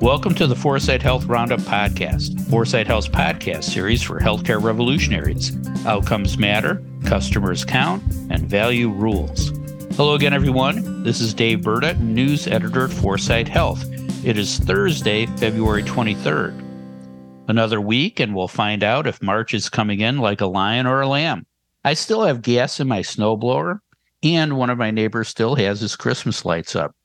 Welcome to the Foresight Health Roundup podcast, Foresight Health's podcast series for healthcare revolutionaries. Outcomes matter, customers count, and value rules. Hello again, everyone. This is Dave Burda, news editor at Foresight Health. It is Thursday, February 23rd. Another week, and we'll find out if March is coming in like a lion or a lamb. I still have gas in my snowblower, and one of my neighbors still has his Christmas lights up.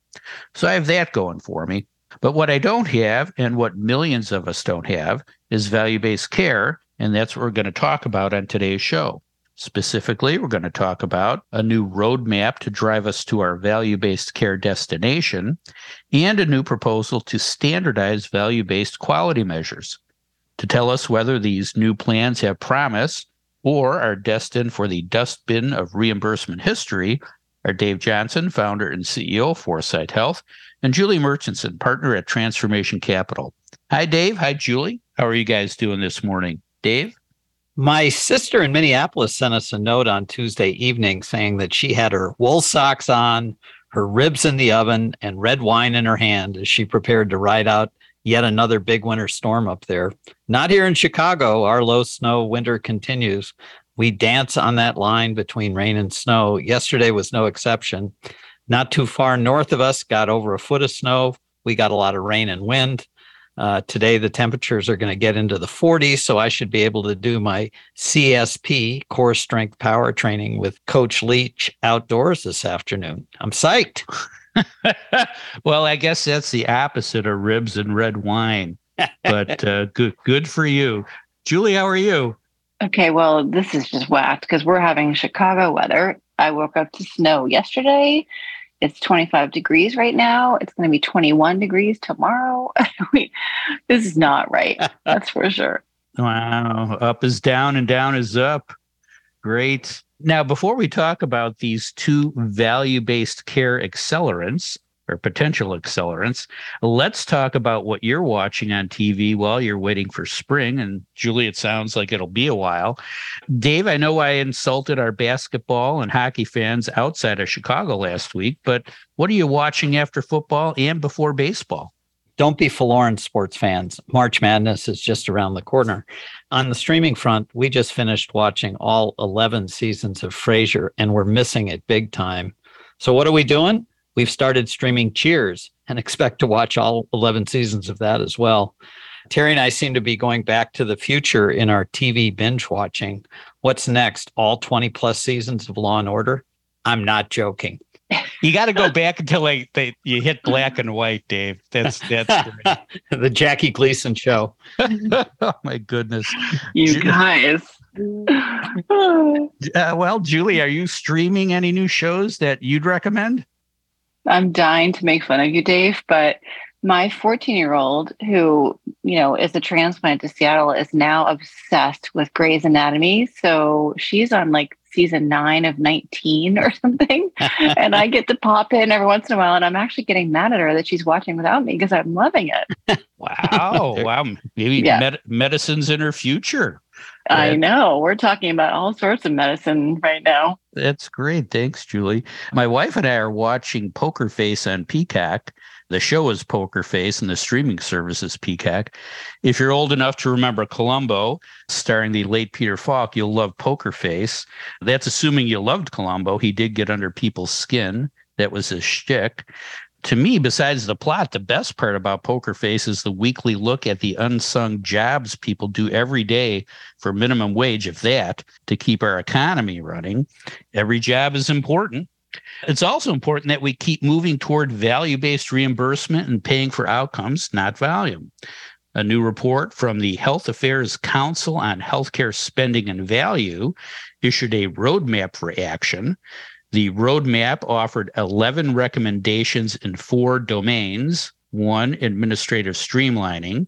So I have that going for me. But what I don't have, and what millions of us don't have, is value based care. And that's what we're going to talk about on today's show. Specifically, we're going to talk about a new roadmap to drive us to our value based care destination and a new proposal to standardize value based quality measures. To tell us whether these new plans have promise or are destined for the dustbin of reimbursement history are Dave Johnson, founder and CEO of Foresight Health, and Julie Murchinson, partner at Transformation Capital. Hi, Dave. Hi, Julie. How are you guys doing this morning? Dave? My sister in Minneapolis sent us a note on Tuesday evening saying that she had her wool socks on, her ribs in the oven, and red wine in her hand as she prepared to ride out yet another big winter storm up there. Not here in Chicago. Our low snow winter continues. We dance on that line between rain and snow. Yesterday was no exception. Not too far north of us, got over a foot of snow. We got a lot of rain and wind. Uh, today, the temperatures are going to get into the 40s, so I should be able to do my CSP, core strength power training with Coach Leach outdoors this afternoon. I'm psyched. well, I guess that's the opposite of ribs and red wine, but uh, good, good for you. Julie, how are you? Okay, well, this is just whacked because we're having Chicago weather. I woke up to snow yesterday. It's 25 degrees right now. It's going to be 21 degrees tomorrow. this is not right. That's for sure. Wow. Up is down and down is up. Great. Now, before we talk about these two value based care accelerants, or potential accelerants. Let's talk about what you're watching on TV while you're waiting for spring. And Julie, it sounds like it'll be a while. Dave, I know I insulted our basketball and hockey fans outside of Chicago last week, but what are you watching after football and before baseball? Don't be forlorn, sports fans. March Madness is just around the corner. On the streaming front, we just finished watching all 11 seasons of Frasier, and we're missing it big time. So, what are we doing? We've started streaming Cheers and expect to watch all 11 seasons of that as well. Terry and I seem to be going back to the future in our TV binge watching. What's next? All 20 plus seasons of Law and Order? I'm not joking. You got to go back until they, they you hit black and white, Dave. That's that's the Jackie Gleason show. oh my goodness, you guys. Uh, well, Julie, are you streaming any new shows that you'd recommend? I'm dying to make fun of you, Dave, but my 14 year old, who, you know, is a transplant to Seattle, is now obsessed with Grey's Anatomy. So she's on like season nine of 19 or something. and I get to pop in every once in a while. And I'm actually getting mad at her that she's watching without me because I'm loving it. wow. Wow. Maybe yeah. med- medicine's in her future. I know. We're talking about all sorts of medicine right now. That's great. Thanks, Julie. My wife and I are watching Poker Face on Peacock. The show is Poker Face and the streaming service is Peacock. If you're old enough to remember Columbo, starring the late Peter Falk, you'll love Poker Face. That's assuming you loved Columbo. He did get under people's skin. That was his shtick to me, besides the plot, the best part about Poker Face is the weekly look at the unsung jobs people do every day for minimum wage, if that, to keep our economy running. Every job is important. It's also important that we keep moving toward value based reimbursement and paying for outcomes, not volume. A new report from the Health Affairs Council on Healthcare Spending and Value issued a roadmap for action the roadmap offered 11 recommendations in four domains one, administrative streamlining,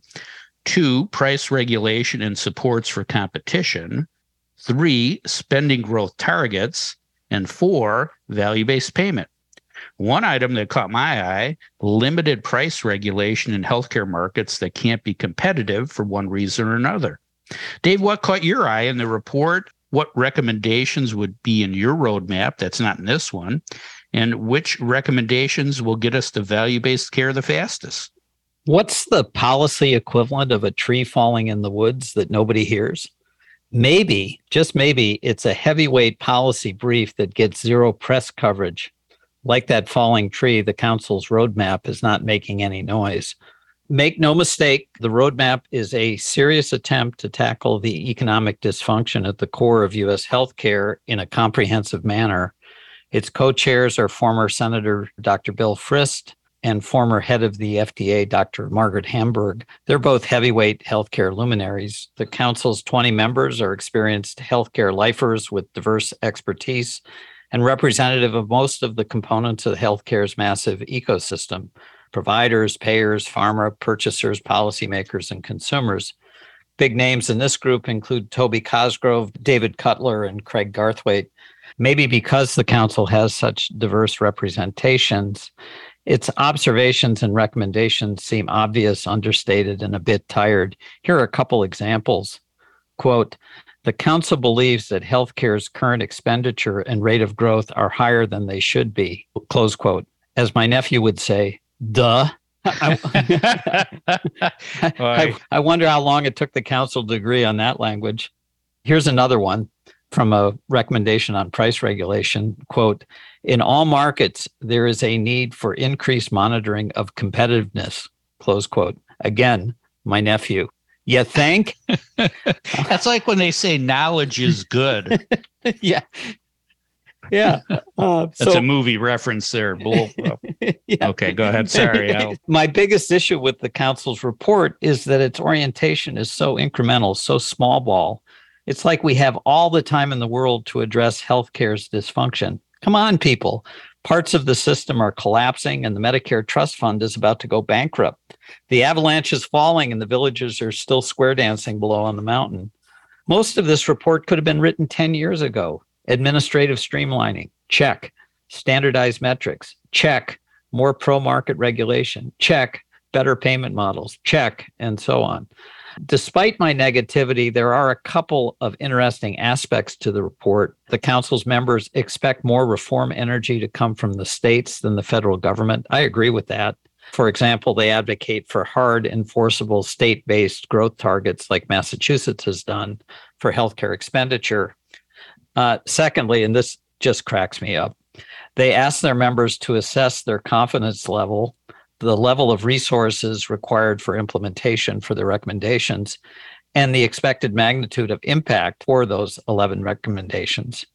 two, price regulation and supports for competition, three, spending growth targets, and four, value based payment. One item that caught my eye limited price regulation in healthcare markets that can't be competitive for one reason or another. Dave, what caught your eye in the report what recommendations would be in your roadmap that's not in this one, and which recommendations will get us to value based care the fastest? What's the policy equivalent of a tree falling in the woods that nobody hears? Maybe, just maybe, it's a heavyweight policy brief that gets zero press coverage. Like that falling tree, the council's roadmap is not making any noise. Make no mistake, the roadmap is a serious attempt to tackle the economic dysfunction at the core of U.S. healthcare in a comprehensive manner. Its co chairs are former Senator Dr. Bill Frist and former head of the FDA, Dr. Margaret Hamburg. They're both heavyweight healthcare luminaries. The council's 20 members are experienced healthcare lifers with diverse expertise and representative of most of the components of healthcare's massive ecosystem providers, payers, pharma, purchasers, policymakers, and consumers. Big names in this group include Toby Cosgrove, David Cutler, and Craig Garthwaite. Maybe because the council has such diverse representations, its observations and recommendations seem obvious, understated, and a bit tired. Here are a couple examples. Quote, the council believes that healthcare's current expenditure and rate of growth are higher than they should be. Close quote. As my nephew would say, duh. I, I, I, wonder how long it took the council to agree on that language. Here's another one from a recommendation on price regulation. Quote in all markets there is a need for increased monitoring of competitiveness close quote. Again my nephew. You think? That's like when they say knowledge is good. Yeah yeah. Uh, That's so, a movie reference there. yeah. Okay, go ahead. Sorry. I'll... My biggest issue with the council's report is that its orientation is so incremental, so small ball. It's like we have all the time in the world to address healthcare's dysfunction. Come on, people. Parts of the system are collapsing, and the Medicare Trust Fund is about to go bankrupt. The avalanche is falling, and the villagers are still square dancing below on the mountain. Most of this report could have been written 10 years ago. Administrative streamlining, check. Standardized metrics, check. More pro market regulation, check. Better payment models, check, and so on. Despite my negativity, there are a couple of interesting aspects to the report. The council's members expect more reform energy to come from the states than the federal government. I agree with that. For example, they advocate for hard, enforceable state based growth targets like Massachusetts has done for healthcare expenditure. Uh, secondly, and this just cracks me up, they ask their members to assess their confidence level, the level of resources required for implementation for the recommendations, and the expected magnitude of impact for those 11 recommendations.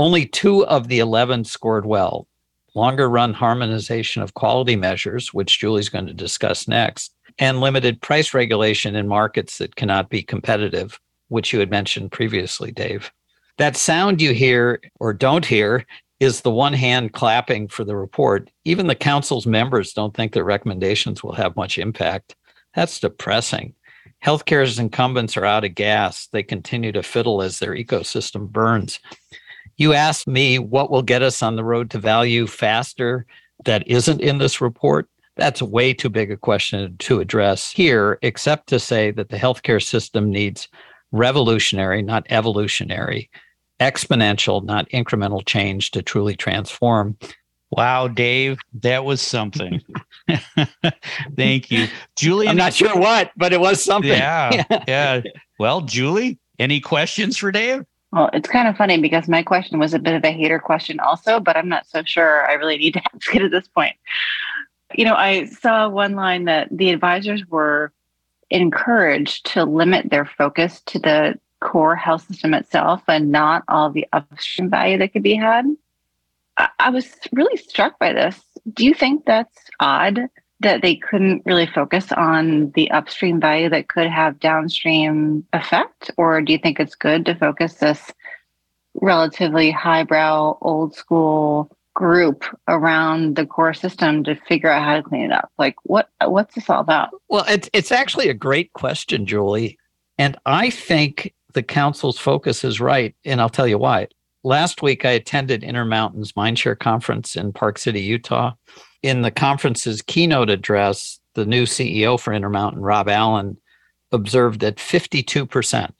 Only two of the 11 scored well longer run harmonization of quality measures, which Julie's going to discuss next, and limited price regulation in markets that cannot be competitive, which you had mentioned previously, Dave. That sound you hear or don't hear is the one hand clapping for the report. Even the council's members don't think their recommendations will have much impact. That's depressing. Healthcare's incumbents are out of gas. They continue to fiddle as their ecosystem burns. You asked me what will get us on the road to value faster that isn't in this report. That's way too big a question to address here, except to say that the healthcare system needs revolutionary, not evolutionary, exponential, not incremental change to truly transform. Wow, Dave, that was something. Thank you. Julie. I'm not sure what, but it was something. Yeah. yeah. Well, Julie, any questions for Dave? Well, it's kind of funny because my question was a bit of a hater question also, but I'm not so sure I really need to ask it at this point. You know, I saw one line that the advisors were encouraged to limit their focus to the core health system itself and not all the upstream value that could be had. I, was really struck by this. Do you think that's odd that they couldn't really focus on the upstream value that could have downstream effect? Or do you think it's good to focus this relatively highbrow, old school group around the core system to figure out how to clean it up? Like what what's this all about? Well, it's it's actually a great question, Julie. And I think the council's focus is right. And I'll tell you why. Last week, I attended Intermountain's Mindshare Conference in Park City, Utah. In the conference's keynote address, the new CEO for Intermountain, Rob Allen, observed that 52%,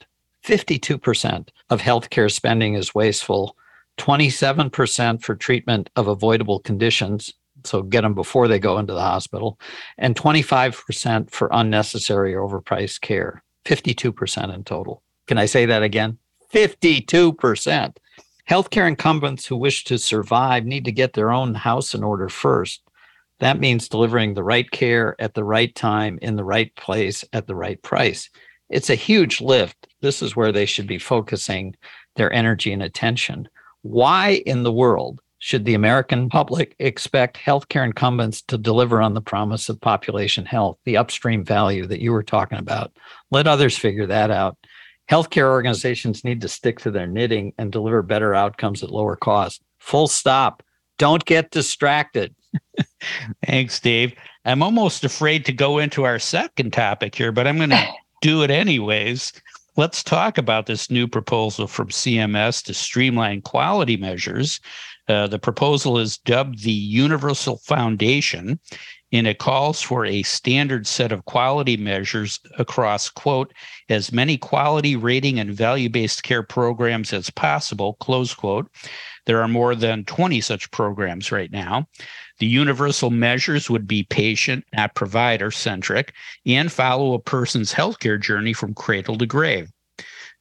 52% of healthcare spending is wasteful, 27% for treatment of avoidable conditions, So get them before they go into the hospital, and 25% for unnecessary overpriced care, 52% in total. Can I say that again? 52%. Healthcare incumbents who wish to survive need to get their own house in order first. That means delivering the right care at the right time, in the right place, at the right price. It's a huge lift. This is where they should be focusing their energy and attention. Why in the world should the American public expect healthcare incumbents to deliver on the promise of population health, the upstream value that you were talking about? Let others figure that out. Healthcare organizations need to stick to their knitting and deliver better outcomes at lower cost. Full stop. Don't get distracted. Thanks, Dave. I'm almost afraid to go into our second topic here, but I'm going to do it anyways. Let's talk about this new proposal from CMS to streamline quality measures. Uh, the proposal is dubbed the Universal Foundation, and it calls for a standard set of quality measures across, quote, as many quality rating and value based care programs as possible, close quote. There are more than 20 such programs right now. The universal measures would be patient, not provider centric, and follow a person's healthcare journey from cradle to grave.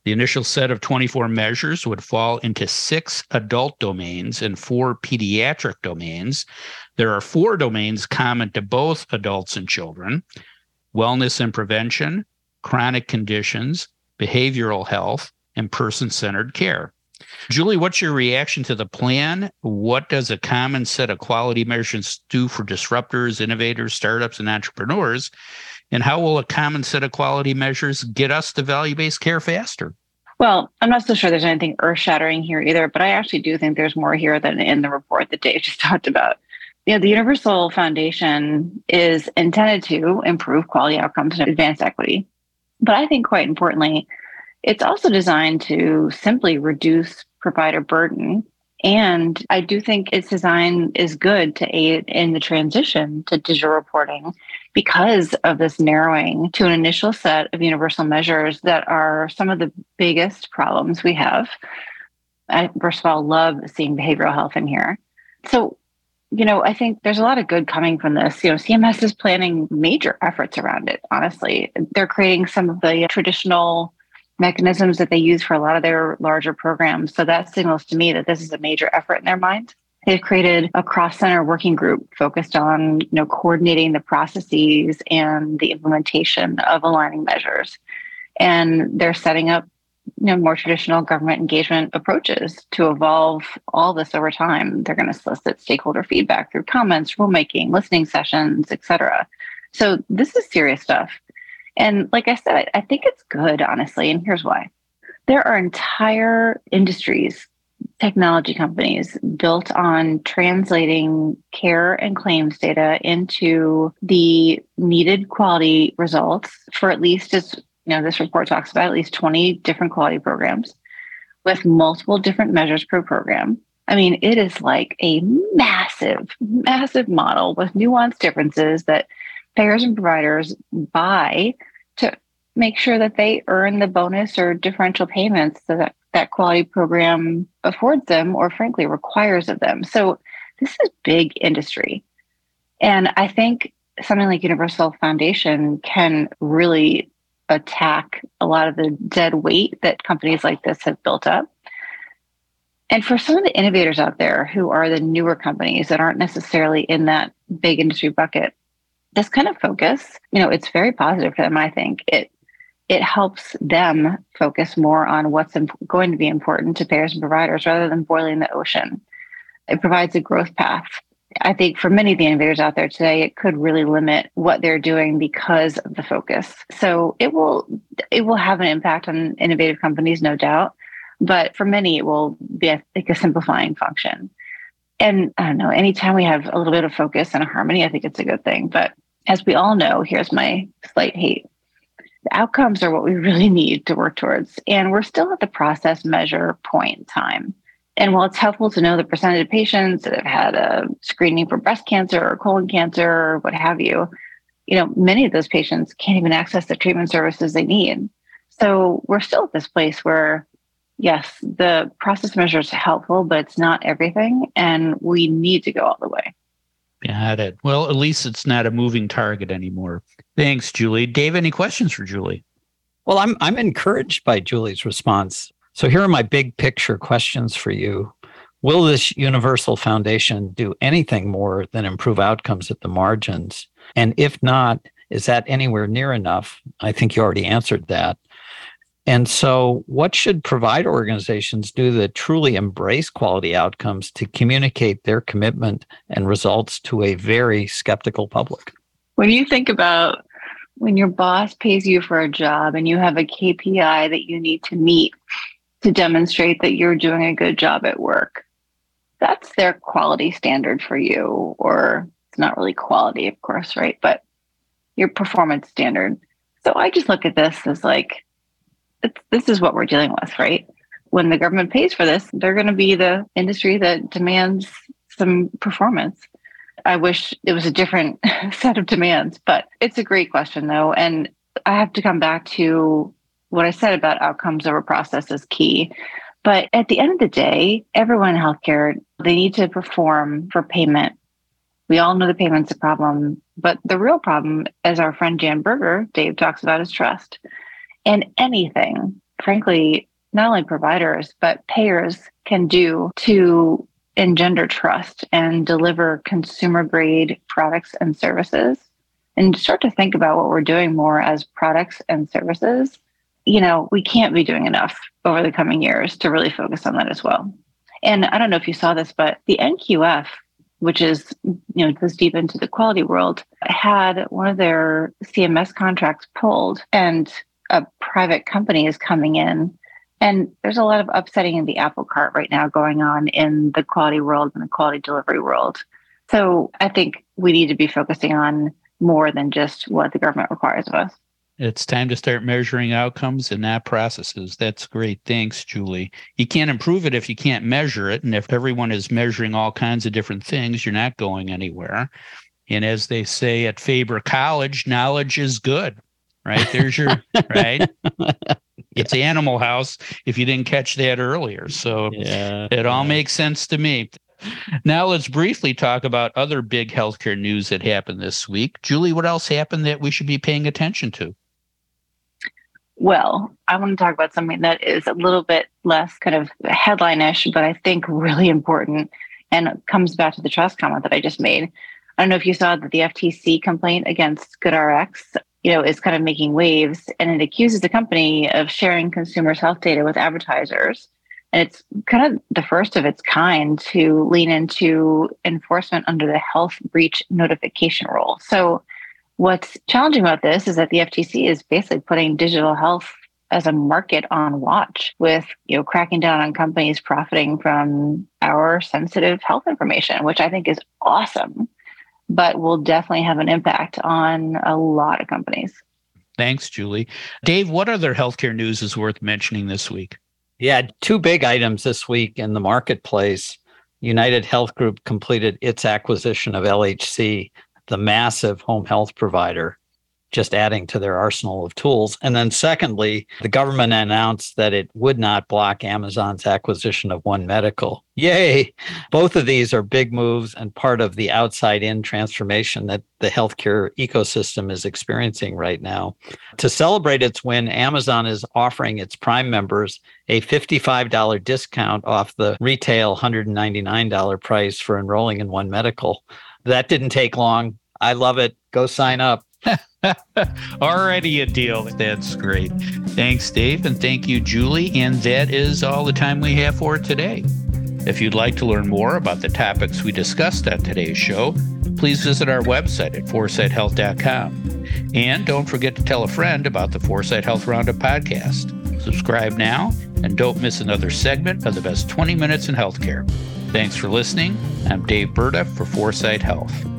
The initial set of 24 measures would fall into six adult domains and four pediatric domains. There are four domains common to both adults and children wellness and prevention, chronic conditions, behavioral health, and person centered care. Julie, what's your reaction to the plan? What does a common set of quality measures do for disruptors, innovators, startups, and entrepreneurs? And how will a common set of quality measures get us to value based care faster? Well, I'm not so sure there's anything earth shattering here either, but I actually do think there's more here than in the report that Dave just talked about. You know, the Universal Foundation is intended to improve quality outcomes and advance equity. But I think quite importantly, it's also designed to simply reduce provider burden and I do think its design is good to aid in the transition to digital reporting because of this narrowing to an initial set of universal measures that are some of the biggest problems we have. I, first of all, love seeing behavioral health in here. So, you know, I think there's a lot of good coming from this. You know, CMS is planning major efforts around it, honestly. They're creating some of the traditional mechanisms that they use for a lot of their larger programs. So that signals to me that this is a major effort in their mind. They've created a cross-center working group focused on, you know, coordinating the processes and the implementation of aligning measures. And they're setting up, you know, more traditional government engagement approaches to evolve all this over time. They're going to solicit stakeholder feedback through comments, rulemaking, listening sessions, et cetera. So this is serious stuff. And like I said, I, think it's good, honestly. And here's why there are entire industries, technology companies built on translating care and claims data into the needed quality results for at least as you know this report talks about at least 20 different quality programs with multiple different measures per program i mean it is like a massive massive model with nuanced differences that payers and providers buy to make sure that they earn the bonus or differential payments that that quality program affords them or frankly requires of them. So this is big industry. And I think something like Universal Foundation can really attack a lot of the dead weight that companies like this have built up. And for some of the innovators out there who are the newer companies that aren't necessarily in that big industry bucket, this kind of focus, you know, it's very positive for them. I think it it helps them focus more on what's imp- going to be important to payers and providers rather than boiling the ocean. It provides a growth path. I think for many of the innovators out there today, it could really limit what they're doing because of the focus. So it will it will have an impact on innovative companies, no doubt. But for many, it will be a, simplifying function. And I don't know, anytime we have a little bit of focus and harmony, I think it's a good thing. But as we all know, here's my slight hate. The outcomes are what we really need to work towards. And we're still at the process measure point in time. And while it's helpful to know the percentage of patients that have had a screening for breast cancer or colon cancer or what have you, you know, many of those patients can't even access the treatment services they need. So we're still at this place where, yes, the process measure is helpful, but it's not everything. And we need to go all the way. Got it. Well, at least it's not a moving target anymore. Thanks, Julie. Dave, any questions for Julie? Well, I'm I'm encouraged by Julie's response. So here are my big picture questions for you. Will this universal foundation do anything more than improve outcomes at the margins? And if not, is that anywhere near enough? I think you already answered that. And so, what should provider organizations do that truly embrace quality outcomes to communicate their commitment and results to a very skeptical public? When you think about when your boss pays you for a job and you have a KPI that you need to meet to demonstrate that you're doing a good job at work, that's their quality standard for you. Or it's not really quality, of course, right? But your performance standard. So I just look at this as like, this is what we're dealing with, right? When the government pays for this, they're going to be the industry that demands some performance. I wish it was a different set of demands, but it's a great question though. And I have to come back to what I said about outcomes over process is key. But at the end of the day, everyone in healthcare, they need to perform for payment. We all know the payment's a problem, but the real problem, as our friend Jan Berger, Dave talks about, is trust. And anything, frankly, not only providers, but payers can do to engender trust and deliver consumer grade products and services. And start to think about what we're doing more as products and services you know we can't be doing enough over the coming years to really focus on that as well. And i don't know if you saw this but the nqf which is you know goes deep into the quality world had one of their cms contracts pulled. And a private company is coming in and there's a lot of upsetting in the apple cart right now going on in the quality world and the quality delivery world. So I think we need to be focusing on more than just what the government requires of us. It's time to start measuring outcomes and not processes. That's great. Thanks, Julie. You can't improve it if you can't measure it. And if everyone is measuring all kinds of different things, you're not going anywhere. And as they say at Faber College, knowledge is good right? There's your right. It's the Animal House. If you didn't catch that earlier, so yeah, it all yeah. makes sense to me. Now let's briefly talk about other big healthcare news that happened this week. Julie, what else happened that we should be paying attention to? Well, I want to talk about something that is a little bit less kind of headline-ish, but I think really important and comes back to the trust comment that I just made. I don't know if you saw that the FTC complaint against GoodRx you know, is kind of making waves and it accuses the company of sharing consumers' health data with advertisers. And it's kind of the first of its kind to lean into enforcement under the health breach notification rule. So, what's challenging about this is that the FTC is basically putting digital health as a market on watch with you know cracking down on companies profiting from our sensitive health information which i think is awesome but will definitely have an impact on a lot of companies. Thanks, Julie. Dave, what other healthcare news is worth mentioning this week? Yeah, two big items this week in the marketplace. United Health Group completed its acquisition of LHC, the massive home health provider just adding to their arsenal of tools. And then, secondly, the government announced that it would not block Amazon's acquisition of One Medical. Yay! Both of these are big moves and part of the outside in transformation that the healthcare ecosystem is experiencing right now. To celebrate its win, Amazon is offering its Prime members a $55 discount off the retail $199 price for enrolling in One Medical. That didn't take long. I love it. Go sign up. Already a deal. That's great. Thanks, Dave. And thank you, Julie. And that is all the time we have for today. If you'd like to learn more about the topics we discussed on today's show, please visit our website at foresighthealth.com. And don't forget to tell a friend about the Foresight Health Roundup podcast. Subscribe now and don't miss another segment of the best 20 minutes in healthcare. Thanks for listening. I'm Dave Burda for Foresight Health.